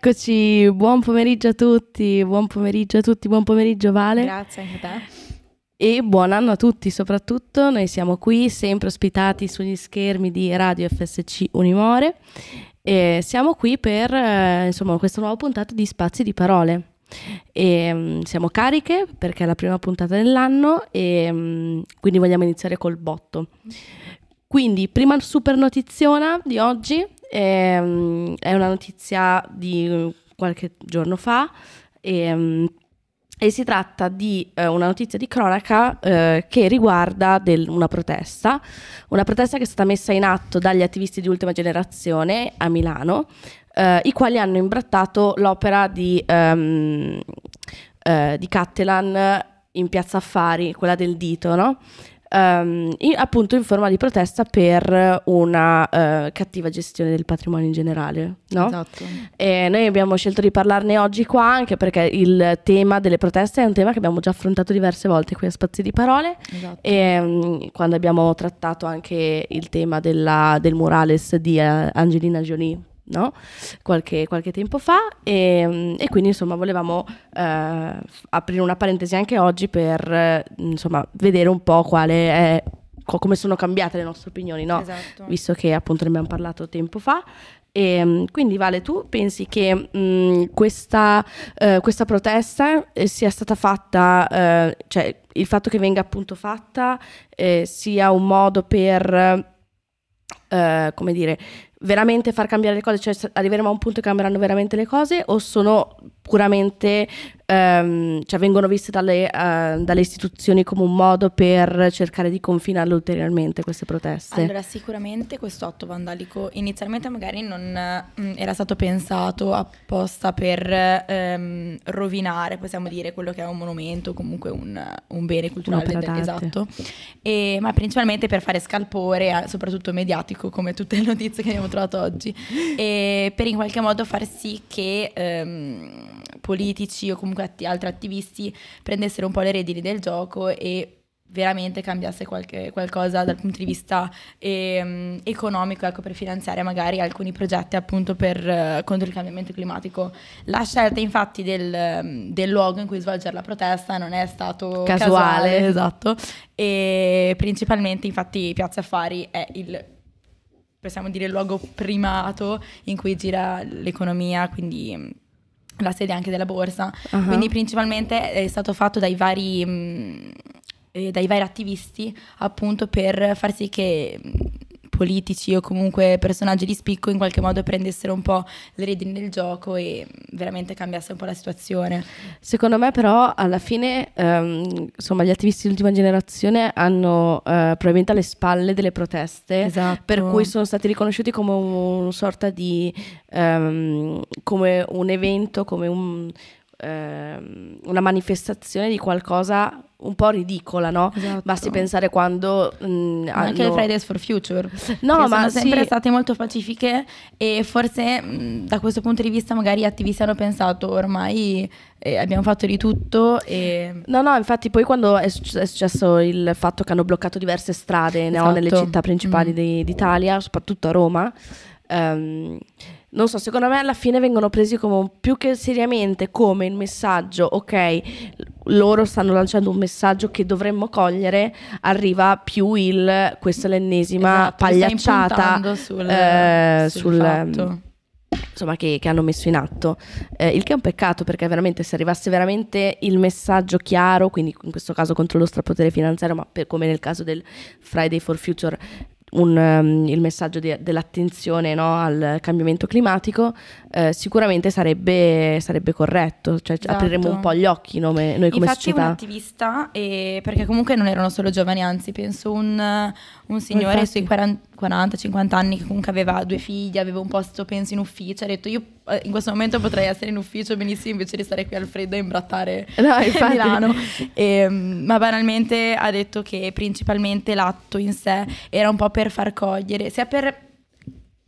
Eccoci, buon pomeriggio a tutti, buon pomeriggio a tutti, buon pomeriggio Vale. Grazie anche a te. E buon anno a tutti, soprattutto noi siamo qui sempre ospitati sugli schermi di Radio FSC Unimore e siamo qui per eh, insomma questa nuova puntata di Spazi di Parole. E, um, siamo cariche perché è la prima puntata dell'anno e um, quindi vogliamo iniziare col botto. Quindi, prima super notiziona di oggi um, è una notizia di qualche giorno fa e, um, e si tratta di uh, una notizia di cronaca uh, che riguarda del, una protesta, una protesta che è stata messa in atto dagli attivisti di ultima generazione a Milano, uh, i quali hanno imbrattato l'opera di, um, di Cattelan in Piazza Affari, quella del dito, no? Um, in, appunto in forma di protesta per una uh, cattiva gestione del patrimonio in generale. No? Esatto. E noi abbiamo scelto di parlarne oggi qua anche perché il tema delle proteste è un tema che abbiamo già affrontato diverse volte qui a Spazi di Parole Esatto. e um, quando abbiamo trattato anche il tema della, del murales di uh, Angelina Jolie no? qualche, qualche, tempo fa e, e, quindi insomma volevamo eh, aprire una parentesi anche oggi per eh, insomma vedere un po' quale è come sono cambiate le nostre opinioni, no? Esatto. visto che appunto ne abbiamo parlato tempo fa. E, quindi Vale, tu pensi che mh, questa, eh, questa, protesta eh, sia stata fatta, eh, cioè il fatto che venga appunto fatta eh, sia un modo per, come dire, veramente far cambiare le cose, cioè arriveremo a un punto che cambieranno veramente le cose o sono puramente, um, cioè vengono viste dalle, uh, dalle, istituzioni come un modo per cercare di confinarle ulteriormente queste proteste? Allora sicuramente questo atto vandalico inizialmente magari non mh, mm, era stato pensato apposta per um, rovinare, possiamo dire, quello che è un monumento, comunque un, un bene culturale, no, esatto, e, ma principalmente per fare scalpore, soprattutto mediatico, come tutte le notizie che abbiamo trovato oggi, e per in qualche modo far sì che um, politici o comunque atti- altri attivisti prendessero un po' le redini del gioco e veramente cambiasse qualche, qualcosa dal punto di vista eh, economico, ecco, per finanziare magari alcuni progetti appunto per, uh, contro il cambiamento climatico. La scelta infatti del, del, luogo in cui svolgere la protesta non è stato casuale, casuale esatto, e principalmente infatti Piazza Affari è il possiamo dire il luogo primato in cui gira l'economia, quindi la sede anche della borsa. Uh-huh. Quindi principalmente è stato fatto dai vari, mh, eh, dai vari attivisti appunto per far sì che politici o comunque personaggi di spicco in qualche modo prendessero un po' le redini del gioco e veramente cambiasse un po' la situazione. Secondo me però alla fine um, insomma gli attivisti dell'ultima generazione hanno uh, probabilmente alle spalle delle proteste esatto. per cui sono stati riconosciuti come una sorta di um, come un evento, come un ehm, una manifestazione di qualcosa un po' ridicola, no? Esatto. Basti pensare quando... Mh, mm, anche hanno... le Fridays for Future. No, ma sono sempre sì. state molto pacifiche e forse mh, mm, da questo punto di vista magari gli attivisti hanno pensato ormai eh, abbiamo fatto di tutto e... No, no, infatti poi quando è, successo, è successo il fatto che hanno bloccato diverse strade esatto. no, nelle città principali mm. di, d'Italia, soprattutto a Roma, um, non so, secondo me alla fine vengono presi come più che seriamente come il messaggio, ok, loro stanno lanciando un messaggio che dovremmo cogliere, arriva più il questa è l'ennesima esatto, pagliacciata sul, eh, sul, sul. Insomma, che, che, hanno messo in atto, eh, il che è un peccato perché veramente se arrivasse veramente il messaggio chiaro, quindi in questo caso contro lo strapotere finanziario, ma per, come nel caso del Friday for Future, un, um, il messaggio di, dell'attenzione no, al cambiamento climatico, eh, sicuramente sarebbe, sarebbe, corretto, cioè esatto. apriremo un po' gli occhi no, noi come Infatti società. un attivista, e, perché comunque non erano solo giovani, anzi penso un, un signore sui 40-50 anni che comunque aveva due figli, aveva un posto penso in ufficio, ha detto io eh, in questo momento potrei essere in ufficio benissimo invece di stare qui al freddo e imbrattare no, Milano. E, ehm, ma banalmente ha detto che principalmente l'atto in sé era un po' per far cogliere, sia per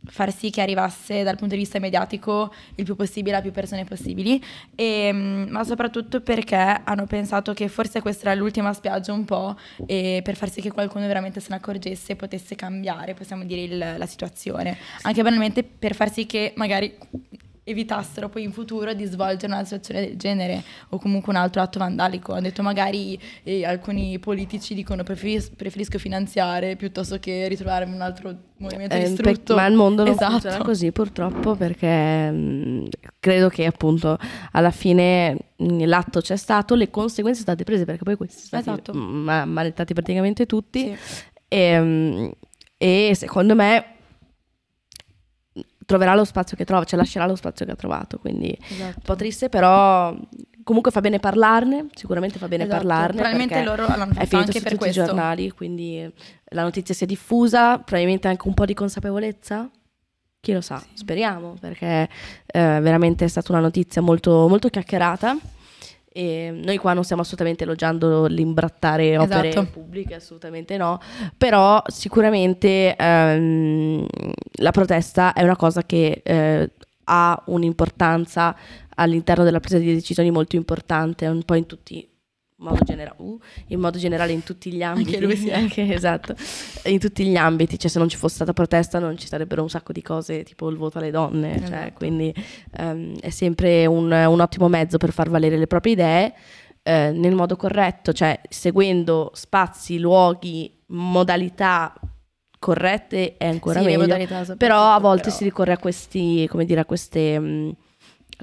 far sì che arrivasse dal punto di vista mediatico il più possibile a più persone possibili, e, ehm, ma soprattutto perché hanno pensato che forse questa era l'ultima spiaggia un po' per far sì che qualcuno veramente se ne accorgesse e potesse cambiare, possiamo dire, il, la situazione. Anche banalmente per far sì che magari evitassero poi in futuro di svolgere una situazione del genere o comunque un altro atto vandalico. Hanno detto magari eh, alcuni politici dicono preferis- preferisco finanziare piuttosto che ritrovarmi un altro movimento Eh, distrutto. per- ma il mondo non Esatto. funziona così purtroppo perché mh, credo che appunto alla fine mh, l'atto c'è stato, le conseguenze sono state prese perché poi questi sono stati Esatto. ma- manettati praticamente tutti Sì. e, mh, e secondo me troverà lo spazio che trova, cioè lascerà lo spazio che ha trovato, quindi Esatto. un po' triste però comunque fa bene parlarne, sicuramente fa bene Esatto. parlarne. Probabilmente loro l'hanno fatto anche su per tutti questo. i giornali, quindi la notizia si è diffusa, probabilmente anche un po' di consapevolezza. Chi lo sa, Sì. speriamo, perché eh, veramente è stata una notizia molto, molto chiacchierata. E noi qua non stiamo assolutamente elogiando l'imbrattare opere Esatto. pubbliche, assolutamente no, però sicuramente ehm, la protesta è una cosa che eh, ha un'importanza all'interno della presa di decisioni molto importante, un po' in tutti modo, genera- uh, in modo generale in tutti gli ambiti. lui sì. Anche- esatto, in tutti gli ambiti, cioè se non ci fosse stata protesta non ci sarebbero un sacco di cose tipo il voto alle donne, cioè, Esatto. quindi ehm, è sempre un, un ottimo mezzo per far valere le proprie idee eh, nel modo corretto, cioè seguendo spazi, luoghi, modalità corrette è ancora Sì, meglio. Però a volte però- si ricorre a questi, come dire, a queste, mh, a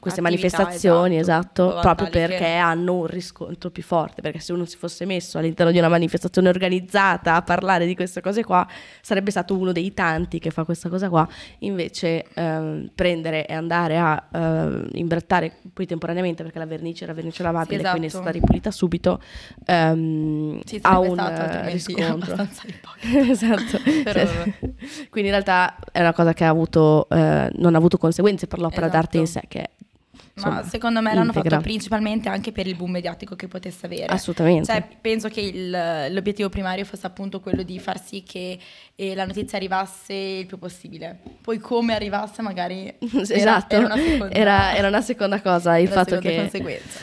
queste manifestazioni, esatto, esatto, proprio perché hanno un riscontro più forte, perché se uno si fosse messo all'interno di una manifestazione organizzata a parlare di queste cose qua, sarebbe stato uno dei tanti che fa questa cosa qua, invece ehm, prendere e andare a eh, imbrattare poi temporaneamente, perché la vernice era vernice lavabile, Sì, quindi è esatto. stata ripulita subito, ehm, Ci ha un stato riscontro. esatto. Però Cioè, quindi in realtà è una cosa che ha avuto, eh, non ha avuto conseguenze per l'opera Esatto. d'arte in sé, che Ma insomma, secondo me l'hanno integra. fatto principalmente anche per il boom mediatico che potesse avere. Assolutamente. Cioè, penso che il- l'obiettivo primario fosse appunto quello di far sì che eh, la notizia arrivasse il più possibile. Poi come arrivasse magari era- esatto, era, una seconda, era, era una seconda cosa il fatto che...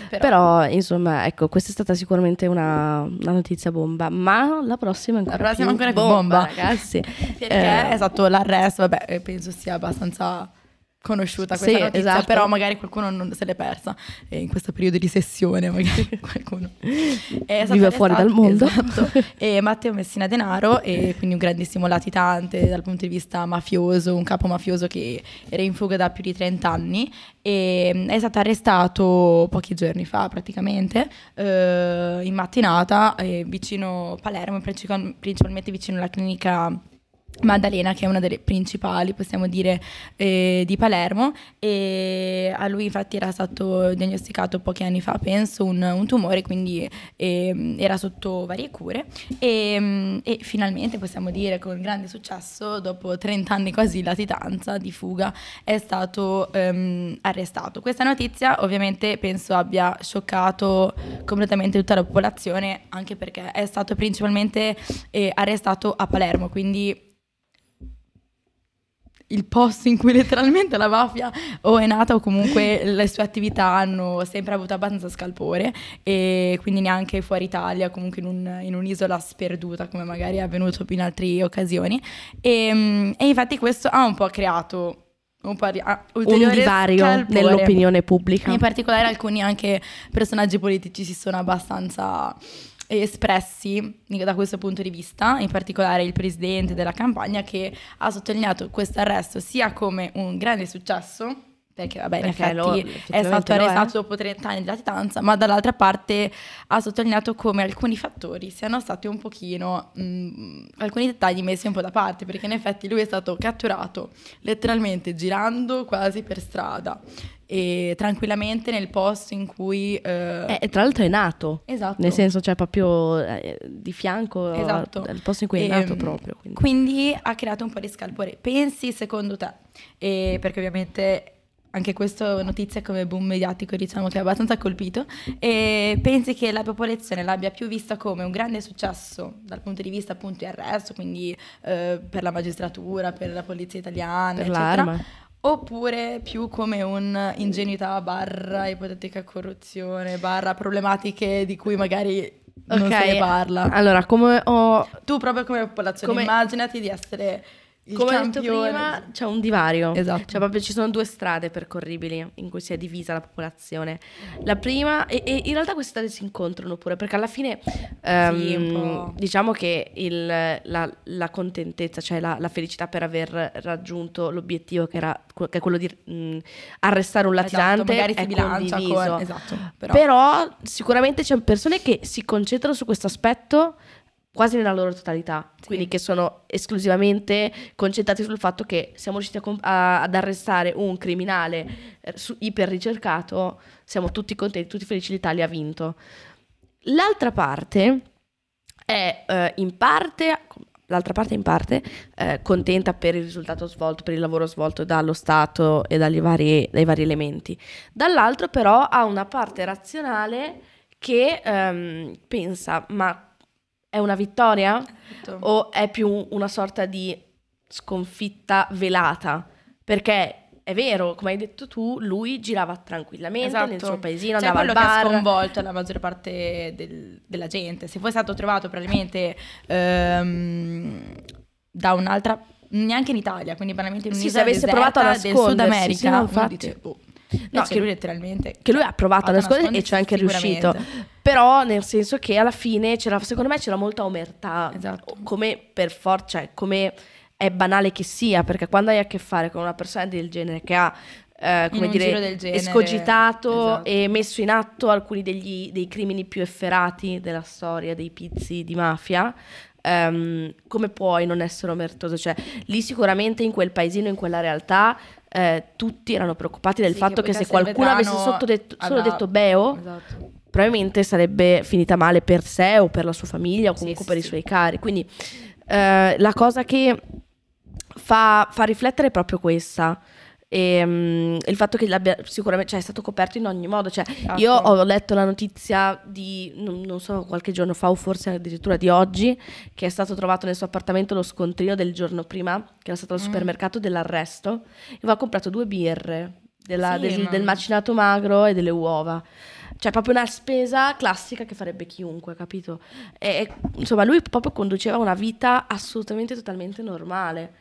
Però, Però, insomma, ecco, questa è stata sicuramente una, una notizia bomba, ma la prossima è ancora, La prossima più, ancora più bomba. ragazzi. perché Eh, è stato l'arresto, vabbè, penso sia abbastanza conosciuta questa Sì, notizia, esatto. però magari qualcuno non se l'è persa eh, in questo periodo di sessione, magari qualcuno è stato Vive fuori dal arrestato, mondo. Esatto. E Matteo Messina Denaro, e quindi un grandissimo latitante dal punto di vista mafioso, un capo mafioso che era in fuga da più di 30 anni e mm, è stato arrestato pochi giorni fa praticamente eh, in mattinata eh, vicino Palermo, principal- principalmente vicino alla clinica Maddalena, che è una delle principali, possiamo dire, eh, di Palermo, e a lui infatti era stato diagnosticato pochi anni fa, penso, un, un tumore, quindi ehm, era sotto varie cure e, mm, e finalmente possiamo dire con grande successo, dopo 30 anni quasi di latitanza, di fuga, è stato ehm, arrestato. Questa notizia ovviamente penso abbia scioccato completamente tutta la popolazione, anche perché è stato principalmente eh, arrestato a Palermo, quindi il posto in cui letteralmente la mafia o è nata o comunque le sue attività hanno sempre avuto abbastanza scalpore e quindi neanche fuori Italia, comunque in, un- in un'isola sperduta come magari è avvenuto in altre occasioni e, mm, e infatti questo ha un po' creato un po' di ah, un divario scalpore. nell'opinione pubblica. In particolare alcuni anche personaggi politici si sono abbastanza espressi da questo punto di vista, in particolare il presidente della campagna che ha sottolineato questo arresto sia come un grande successo, perché vabbè in Perché effetti lo- è stato lo è. arrestato dopo 30 anni di latitanza, ma dall'altra parte ha sottolineato come alcuni fattori siano stati un pochino, mh, alcuni dettagli messi un po' da parte, perché in effetti lui è stato catturato letteralmente girando quasi per strada e tranquillamente nel posto in cui... eh, Eh, e tra l'altro è nato, esatto. nel senso cioè proprio eh, di fianco Esatto. al posto in cui è Ehm, nato proprio. quindi. Quindi ha creato un po' di scalpore. Pensi secondo te, e perché ovviamente anche questa notizia come boom mediatico diciamo che ha abbastanza colpito, e pensi che la popolazione l'abbia più vista come un grande successo dal punto di vista appunto di arresto, quindi eh, per la magistratura, per la polizia italiana, per eccetera, l'arma. Oppure più come un'ingenuità barra ipotetica corruzione, barra problematiche di cui magari non Ok, se ne parla. Allora, come ho Tu proprio come popolazione, Come- immaginati di essere il Come ho detto campione. prima, c'è un divario. Esatto. Cioè, proprio ci sono due strade percorribili in cui si è divisa la popolazione. La prima, e, e in realtà queste strade si incontrano pure, perché alla fine un po'. diciamo che il- la, la contentezza, cioè la, la felicità per aver raggiunto l'obiettivo che, era, che è quello di mh, arrestare un latitante, Esatto, è condiviso. con... Esatto, però... Però sicuramente c'è persone che si concentrano su questo aspetto quasi nella loro totalità, Sì. quindi che sono esclusivamente concentrati sul fatto che siamo riusciti a com- a- ad arrestare un criminale eh, su- iper ricercato, siamo tutti contenti, tutti felici, l'Italia ha vinto. L'altra parte è eh, in parte, l'altra parte in parte, eh, contenta per il risultato svolto, per il lavoro svolto dallo Stato e dagli vari, dai vari elementi. Dall'altro però ha una parte razionale che ehm, pensa, ma è una vittoria Esatto. o è più una sorta di sconfitta velata? Perché è vero, come hai detto tu, lui girava tranquillamente nel suo paesino, Cioè, andava al quello che ha bar. sconvolto la maggior parte del- della gente. Se fosse stato trovato probabilmente ehm, da un'altra, neanche in Italia, quindi banalmente in Sì, un'isola se avesse provato a deserta del Sud America, sì, no, infatti. dice, boh. No, che- lui letteralmente che lui ha provato a Provato a nascondere e ci è anche riuscito. Però nel senso che alla fine c'era, secondo me c'era molta omertà. Esatto. Come per forza, cioè come è banale che sia, perché quando hai a che fare con una persona del genere che ha eh, come dire, escogitato esatto. e messo in atto alcuni degli- dei crimini più efferati della storia dei pizzi di mafia, ehm, come puoi non essere omertoso? Cioè, lì sicuramente in quel paesino, in quella realtà, eh, tutti erano preoccupati del Sì, fatto che che, se qualcuno avesse detto- solo alla- detto beo, Esatto. probabilmente sarebbe finita male per sé o per la sua famiglia o comunque sì, per i sì. suoi cari. Quindi eh, la cosa che fa, fa riflettere è proprio questa. E, mm, il fatto che l'abbia sicuramente cioè, è stato coperto in ogni modo. Cioè, Esatto. io ho letto la notizia di, non, non so, qualche giorno fa o forse addirittura di oggi, che è stato trovato nel suo appartamento lo scontrino del giorno prima, che era stato al Mm. supermercato dell'arresto, e aveva comprato due birre della- Sì, del, ma- del macinato magro e delle uova. Cioè, proprio una spesa classica che farebbe chiunque, capito? E, insomma, lui proprio conduceva una vita assolutamente totalmente normale.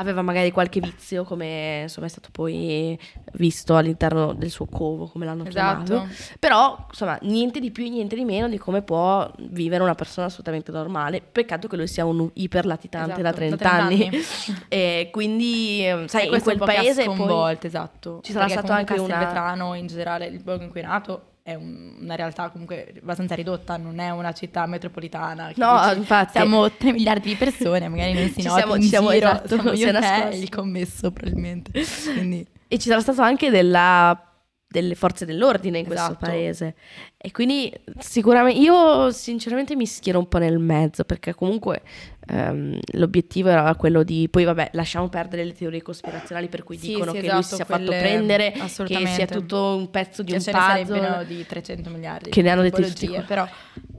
Aveva magari qualche vizio, come insomma è stato poi visto all'interno del suo covo, come l'hanno chiamato. Esatto. Però, insomma, niente di più, niente di meno di come può vivere una persona assolutamente normale. Peccato che lui sia un iperlatitante da Esatto, 30, anni. e quindi, sai, E in quel un paese poi... sconvolto, esatto. ci sarà stato anche una- Castelvetrano in generale, il luogo in cui è nato è un- una realtà comunque abbastanza ridotta, non è una città metropolitana. che No, dici, infatti. Siamo 3 miliardi di persone, magari non si nota siamo- siamo- giro, esatto, siamo si io è e il commesso probabilmente. Quindi E ci sarà stato anche della- delle forze dell'ordine in questo Esatto. paese. E quindi sicuramente io sinceramente mi schiero un po' nel mezzo perché comunque ehm, l'obiettivo era quello di poi vabbè lasciamo perdere le teorie cospirazionali per cui Sì, dicono sì, che lui esatto, si sia fatto prendere, che sia tutto un pezzo di cioè, un ce ne puzzle. di 300 miliardi. Che ne hanno di detti tutti però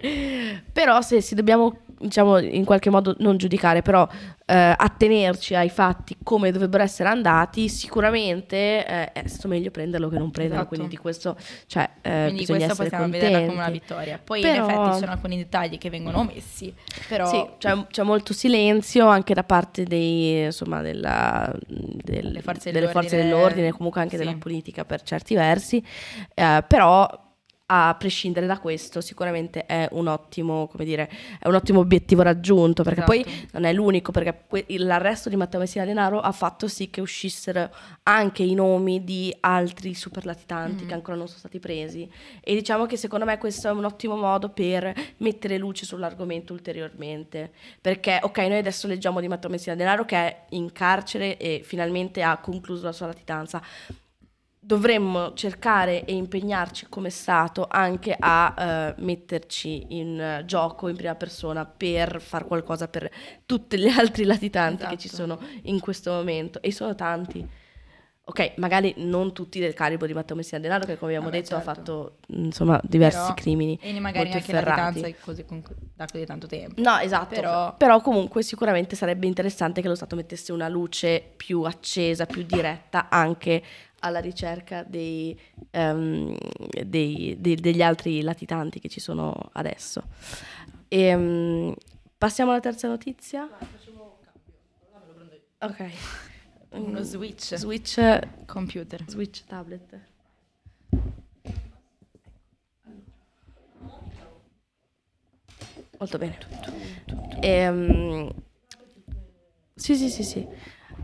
Però se si dobbiamo, diciamo, in qualche modo non giudicare, però eh, attenerci ai fatti come dovrebbero essere andati, sicuramente eh, è stato meglio prenderlo che non prenderlo, Esatto. quindi di questo cioè, eh, Quindi bisogna questo essere possiamo. Vederla come una vittoria. Poi Però- in effetti ci sono alcuni dettagli che vengono omessi, però Sì, c'è, c'è molto silenzio anche da parte dei, insomma, della, del- forze delle forze dell'ordine, dell'ordine, comunque anche sì. della politica per certi versi, eh, però a prescindere da questo sicuramente è un ottimo, come dire, è un ottimo obiettivo raggiunto, perché Esatto. poi non è l'unico, perché que- l'arresto di Matteo Messina Denaro ha fatto sì che uscissero anche i nomi di altri superlatitanti Mm. che ancora non sono stati presi e diciamo che secondo me questo è un ottimo modo per mettere luce sull'argomento ulteriormente, perché ok, noi adesso leggiamo di Matteo Messina Denaro che è in carcere e finalmente ha concluso la sua latitanza. Dovremmo cercare e impegnarci come Stato anche a eh, metterci in eh, gioco in prima persona per fare qualcosa per tutti gli altri latitanti che ci Esatto. sono in questo momento e sono tanti. Ok, magari non tutti del calibro di Matteo Messina Denaro che come abbiamo Vabbè, detto ha certo. fatto insomma diversi Però- crimini. e magari molto anche la così con- da così tanto tempo. No, esatto. Però- Però... comunque sicuramente sarebbe interessante che lo Stato mettesse una luce più accesa, più diretta anche alla ricerca dei, ehm, dei- dei- degli altri latitanti che ci sono adesso. Ehm, passiamo alla terza notizia. Ok. Uno switch. Switch, Computer. switch tablet. Molto bene. Ehm, sì, sì, sì, sì.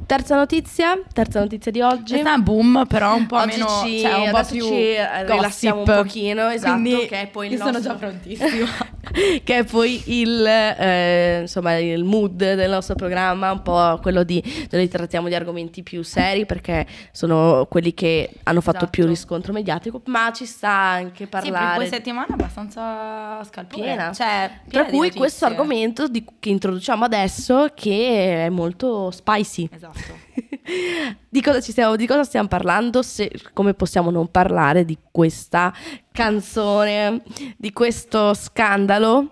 Terza notizia, terza notizia di oggi. È un boom, però un po' Oggi meno, ci, cioè un po' più ci rilassiamo un gossip. pochino, esatto, Quindi che è poi il io sono nostro- già prontissima. che è poi il, eh, insomma, il mood del nostro programma, un po' quello di noi trattiamo di argomenti più seri perché sono quelli che hanno fatto Esatto. più riscontro mediatico, ma ci sta anche Sì, parlare due settimane abbastanza scalpore. piena, Cioè, tra cui questo argomento di- che introduciamo adesso che è molto spicy. Esatto. Di cosa, ci stiamo, di cosa stiamo parlando? Se, come possiamo non parlare di questa canzone, di questo scandalo?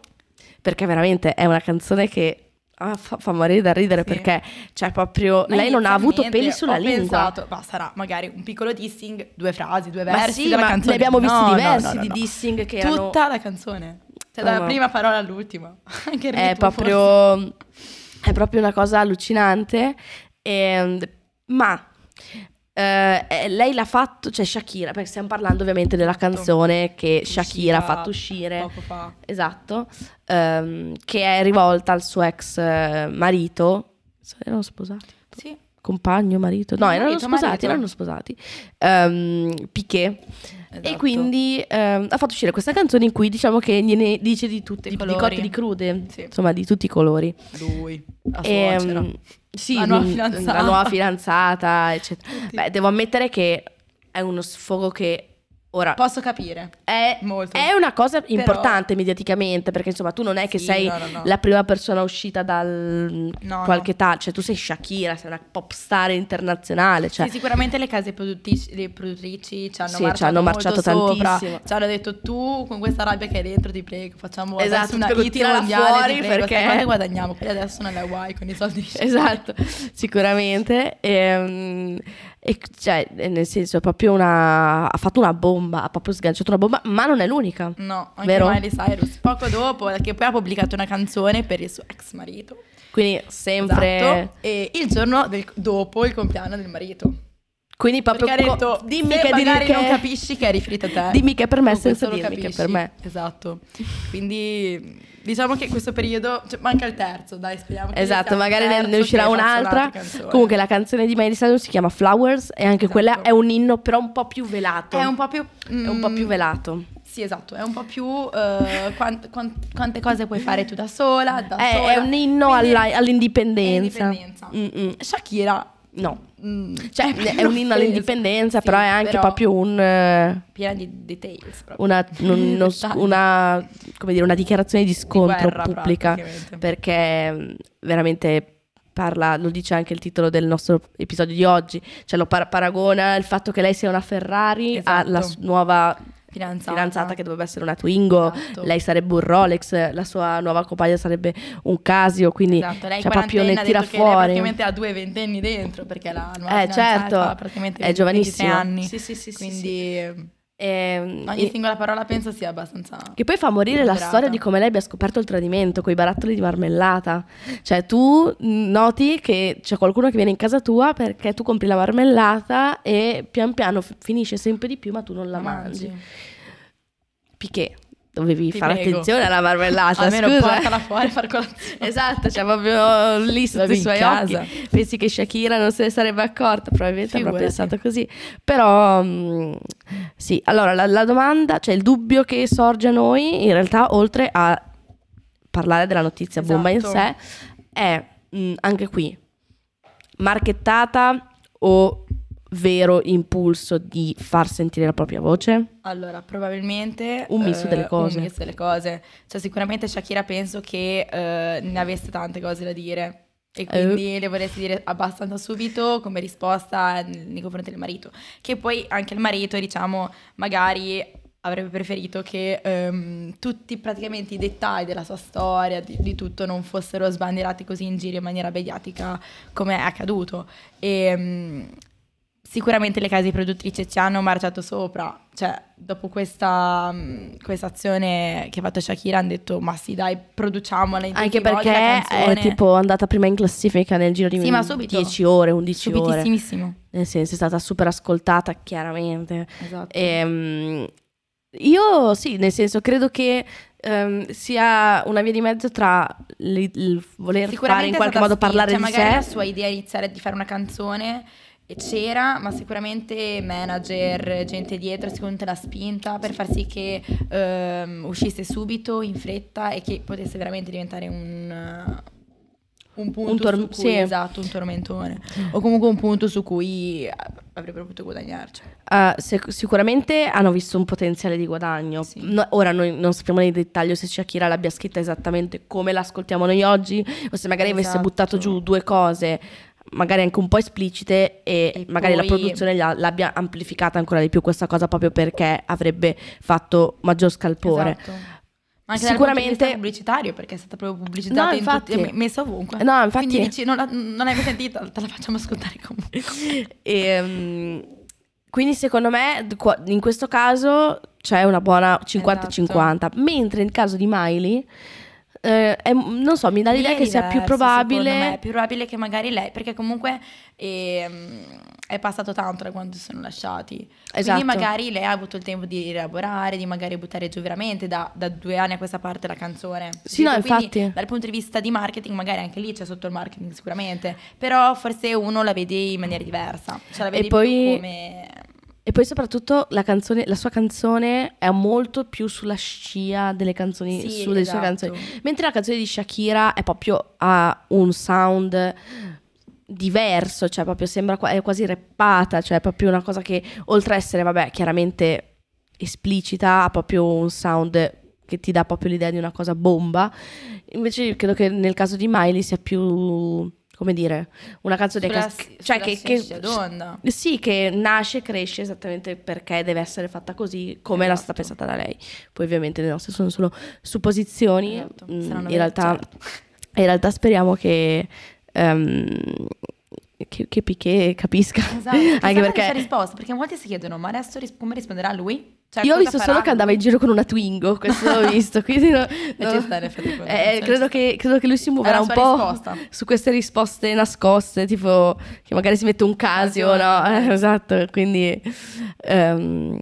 Perché veramente è una canzone che ah, fa, fa morire da ridere Sì. perché cioè proprio Ma lei non ha avuto peli sulla lingua. pensato, ma sarà magari un piccolo dissing, due frasi, due Ma versi sì, della ma canzone. ne abbiamo visti No, diversi no, no, di no. dissing che erano Tutta la canzone. Cioè, dalla no. prima parola all'ultima. Anche il è ritmo, forse. proprio, è proprio una cosa allucinante. Ehm, ma eh, eh, lei l'ha fatto, cioè Shakira, perché stiamo parlando ovviamente della canzone che Shakira ha fatto uscire. Poco fa. Esatto, ehm, che è rivolta al suo ex eh, marito. Erano sposati? Sì. Compagno, marito? No, erano Marito, sposati, marito. erano sposati. Ehm, Piquet. E Esatto. quindi ehm, ha fatto uscire questa canzone in cui diciamo che gliene dice di tutte, Di di, colori. cotte di crude, Sì. insomma di tutti i colori. Lui. La Ehm, suocera. Sì, La nuova la nuova fidanzata, eccetera. Beh, devo ammettere che è uno sfogo che ora Posso capire. è, Molto. è una cosa importante mediaticamente, perché insomma tu non è che Sì, sei no, no, no. la prima persona uscita dal qualche no. età, cioè tu sei Shakira, sei una pop star internazionale, cioè sì, sicuramente le case produttrici, le produttrici ci hanno Sì, marciato, ci hanno marciato sopra. tantissimo. Ci hanno detto tu con questa rabbia che hai dentro ti prego facciamo Esatto, una hit mondiale fuori prego, perché- quanto guadagniamo quelli adesso non è guai con i soldi. Esatto, sicuramente. Ehm, E, cioè, nel senso, è proprio una. Ha fatto una bomba, ha proprio sganciato una bomba, ma non è l'unica. No, anche Vero? Miley Cyrus poco dopo che poi ha pubblicato una canzone per il suo ex marito. Quindi sempre. Esatto. E il giorno del- dopo il compleanno del marito. Quindi proprio. Perché ha detto, dimmi che, magari che- non capisci che è riferita a te. Dimmi che è per me senza dirmi che è capisci. per me. Esatto. Quindi diciamo che questo periodo, cioè, manca il terzo, dai, speriamo che Esatto, magari ne, terzo ne uscirà un'altra. Comunque la canzone di Miley Cyrus si chiama Flowers e anche Esatto. quella è un inno però un po' più velato. è un po' più È un po' più mm, velato. Sì, esatto, è un po' più eh, quant- quant- quante cose puoi fare tu da sola, da È, sola. è un inno alla- all'indipendenza. All'indipendenza. Mm-mm. Shakira No. mm, Cioè, è un inno all'indipendenza, Sì, però è anche però proprio un, eh, piena di details proprio. una, un- uno una, come dire, una dichiarazione di scontro guerra, pubblica perché mh, veramente parla, lo dice anche il titolo del nostro episodio di oggi, cioè lo par- paragona il fatto che lei sia una Ferrari Esatto. alla nuova Fidanzata. fidanzata che dovrebbe essere una Twingo, Esatto. lei sarebbe un Rolex, la sua nuova compagna sarebbe un Casio, quindi Esatto, lei cioè, proprio ne ha tira detto che lei fuori. praticamente ha due ventenni dentro perché la nuova Eh fidanzata certo, ha praticamente è giovanissima. 23 anni. Sì, sì, sì, sì, Quindi sì. Ehm, ogni e- singola parola penso sia abbastanza Che poi fa morire la Moderata. storia di come lei abbia scoperto il tradimento con i barattoli di marmellata. Cioè, tu noti che c'è qualcuno che viene in casa tua perché tu compri la marmellata e pian piano f- finisce sempre di più, ma tu non la mangi. Piché, dovevi Ti fare prego. attenzione alla marmellata. Almeno scusa. portala fuori a far colazione. Esatto, c'è proprio lì sotto L'avevi i in suoi casa. occhi. Pensi che Shakira non se ne sarebbe accorta, probabilmente avrà Figurati. pensato così. Però, mh, sì, allora la, la domanda, cioè il dubbio che sorge a noi, in realtà, oltre a parlare della notizia bomba in sé, Esatto. è mh, anche qui marchettata o vero impulso di far sentire la propria voce? Allora, probabilmente Un misto delle cose. Un misto delle cose. Cioè, sicuramente Shakira penso che eh, ne avesse tante cose da dire. Eh. E quindi le vorresti dire abbastanza subito come risposta nei confronti del marito. Che poi anche il marito, diciamo, magari avrebbe preferito che ehm, tutti praticamente i dettagli della sua storia, di, di tutto, non fossero sbandierati così in giro in maniera mediatica come è accaduto. E, mm, sicuramente le case produttrici ci hanno marciato sopra, cioè dopo questa, mh, questa azione che ha fatto Shakira hanno detto ma sì dai produciamola in Anche perché è tipo andata prima in classifica nel giro di Sì, ma subito. 10 ore, 11 ore. Nel senso è stata super ascoltata chiaramente. Esatto. Ehm, io sì, nel senso credo che ehm, sia una via di mezzo tra il voler fare in qualche modo parlare cioè, di magari sé. la sua idea iniziale di fare una canzone e c'era, ma sicuramente manager, gente dietro, secondo te l'ha spinta per far sì che ehm, uscisse subito, in fretta e che potesse veramente diventare un, eh, un punto Un tor- su cui, sì. esatto, un tormentone. O comunque un punto su cui eh, avrebbero potuto guadagnarci. Uh, sic- sicuramente hanno visto un potenziale di guadagno. Sì. No- ora noi non sappiamo nei dettaglio se Shakira l'abbia scritta esattamente come l'ascoltiamo noi oggi o se magari avesse Esatto. buttato giù due cose magari anche un po' esplicite e, E magari la poi- produzione gli ha- l'abbia amplificata ancora di più questa cosa proprio perché avrebbe fatto maggior scalpore. Esatto. Ma anche Sicuramente- pubblicitario, perché è stata proprio pubblicizzata No, in infatti. tutti, messa ovunque. No, infatti- Quindi dici, non, la- non l'hai mai sentita, te la facciamo ascoltare comunque. Ehm, quindi secondo me in questo caso c'è una buona 50-50, mentre nel caso di Miley, eh, è- non so, mi dà l'idea che sia più diverso, secondo me, probabile... È più probabile che magari lei, perché comunque ehm, è passato tanto da quando si sono lasciati. Esatto. Quindi magari lei ha avuto il tempo di rielaborare, di magari buttare giù veramente da, da due anni a questa parte la canzone. Sì, no, Quindi, infatti. Dal punto di vista di marketing, magari anche lì c'è sotto il marketing sicuramente, però forse uno la vede in maniera diversa. Cioè la vede E poi- più come... E poi soprattutto la, canzone, la sua canzone è molto più sulla scia delle canzoni, Sì, sulle esatto. sue canzoni. Mentre la canzone di Shakira è proprio ha un sound diverso, cioè proprio sembra è quasi rappata, cioè è proprio una cosa che oltre a essere, vabbè, chiaramente esplicita, ha proprio un sound che ti dà proprio l'idea di una cosa bomba. Invece credo che nel caso di Miley sia più, come dire, una canzone Sulla, che... Cioè che, che d'onda. sì, che nasce e cresce esattamente perché deve essere fatta così come era stata Esatto. pensata da lei. Poi ovviamente le nostre sono solo supposizioni. Esatto, Mm, in, realtà, certo. in realtà speriamo che, ehm, che, che Piquet capisca. Esatto, Anche perché sia risposta, perché molti si chiedono, ma adesso ris- come risponderà lui? Cioè, io ho visto solo che andava lui? in giro con una Twingo, questo l'ho visto, quindi no- no. Eh, credo, che, credo che lui si muoverà È un po' risposta. su queste risposte nascoste, tipo che magari si mette un casio, no? Eh, esatto, quindi ehm,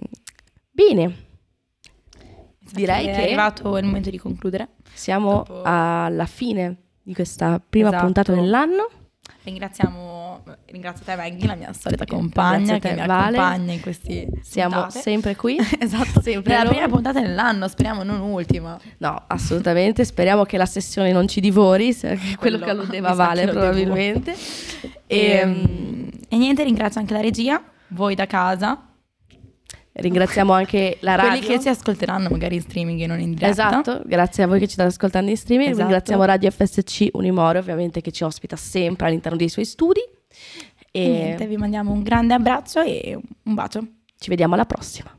bene, direi è che- arrivato il momento di concludere. siamo Dopo- alla fine di questa prima Esatto. puntata dell'anno. Ringraziamo, ringrazio te Maggie, la mia solita compagna te, che mi Vale. accompagna in questi Siamo puntate. sempre qui. esatto, sempre è la prima puntata dell'anno, speriamo non ultima. No, assolutamente. Speriamo che la sessione non ci divori, se- quello, Quello che alludeva sa Vale che lo probabilmente. E, Ehm, e niente, ringrazio anche la regia, voi da casa, ringraziamo anche la radio. quelli che ci ascolteranno magari in streaming e non in diretta. Esatto, grazie a voi che ci state ascoltando in streaming. Esatto. Ringraziamo Radio FSC Unimore, ovviamente, che ci ospita sempre all'interno dei suoi studi. E niente, vi mandiamo un grande abbraccio e un bacio. ci vediamo alla prossima.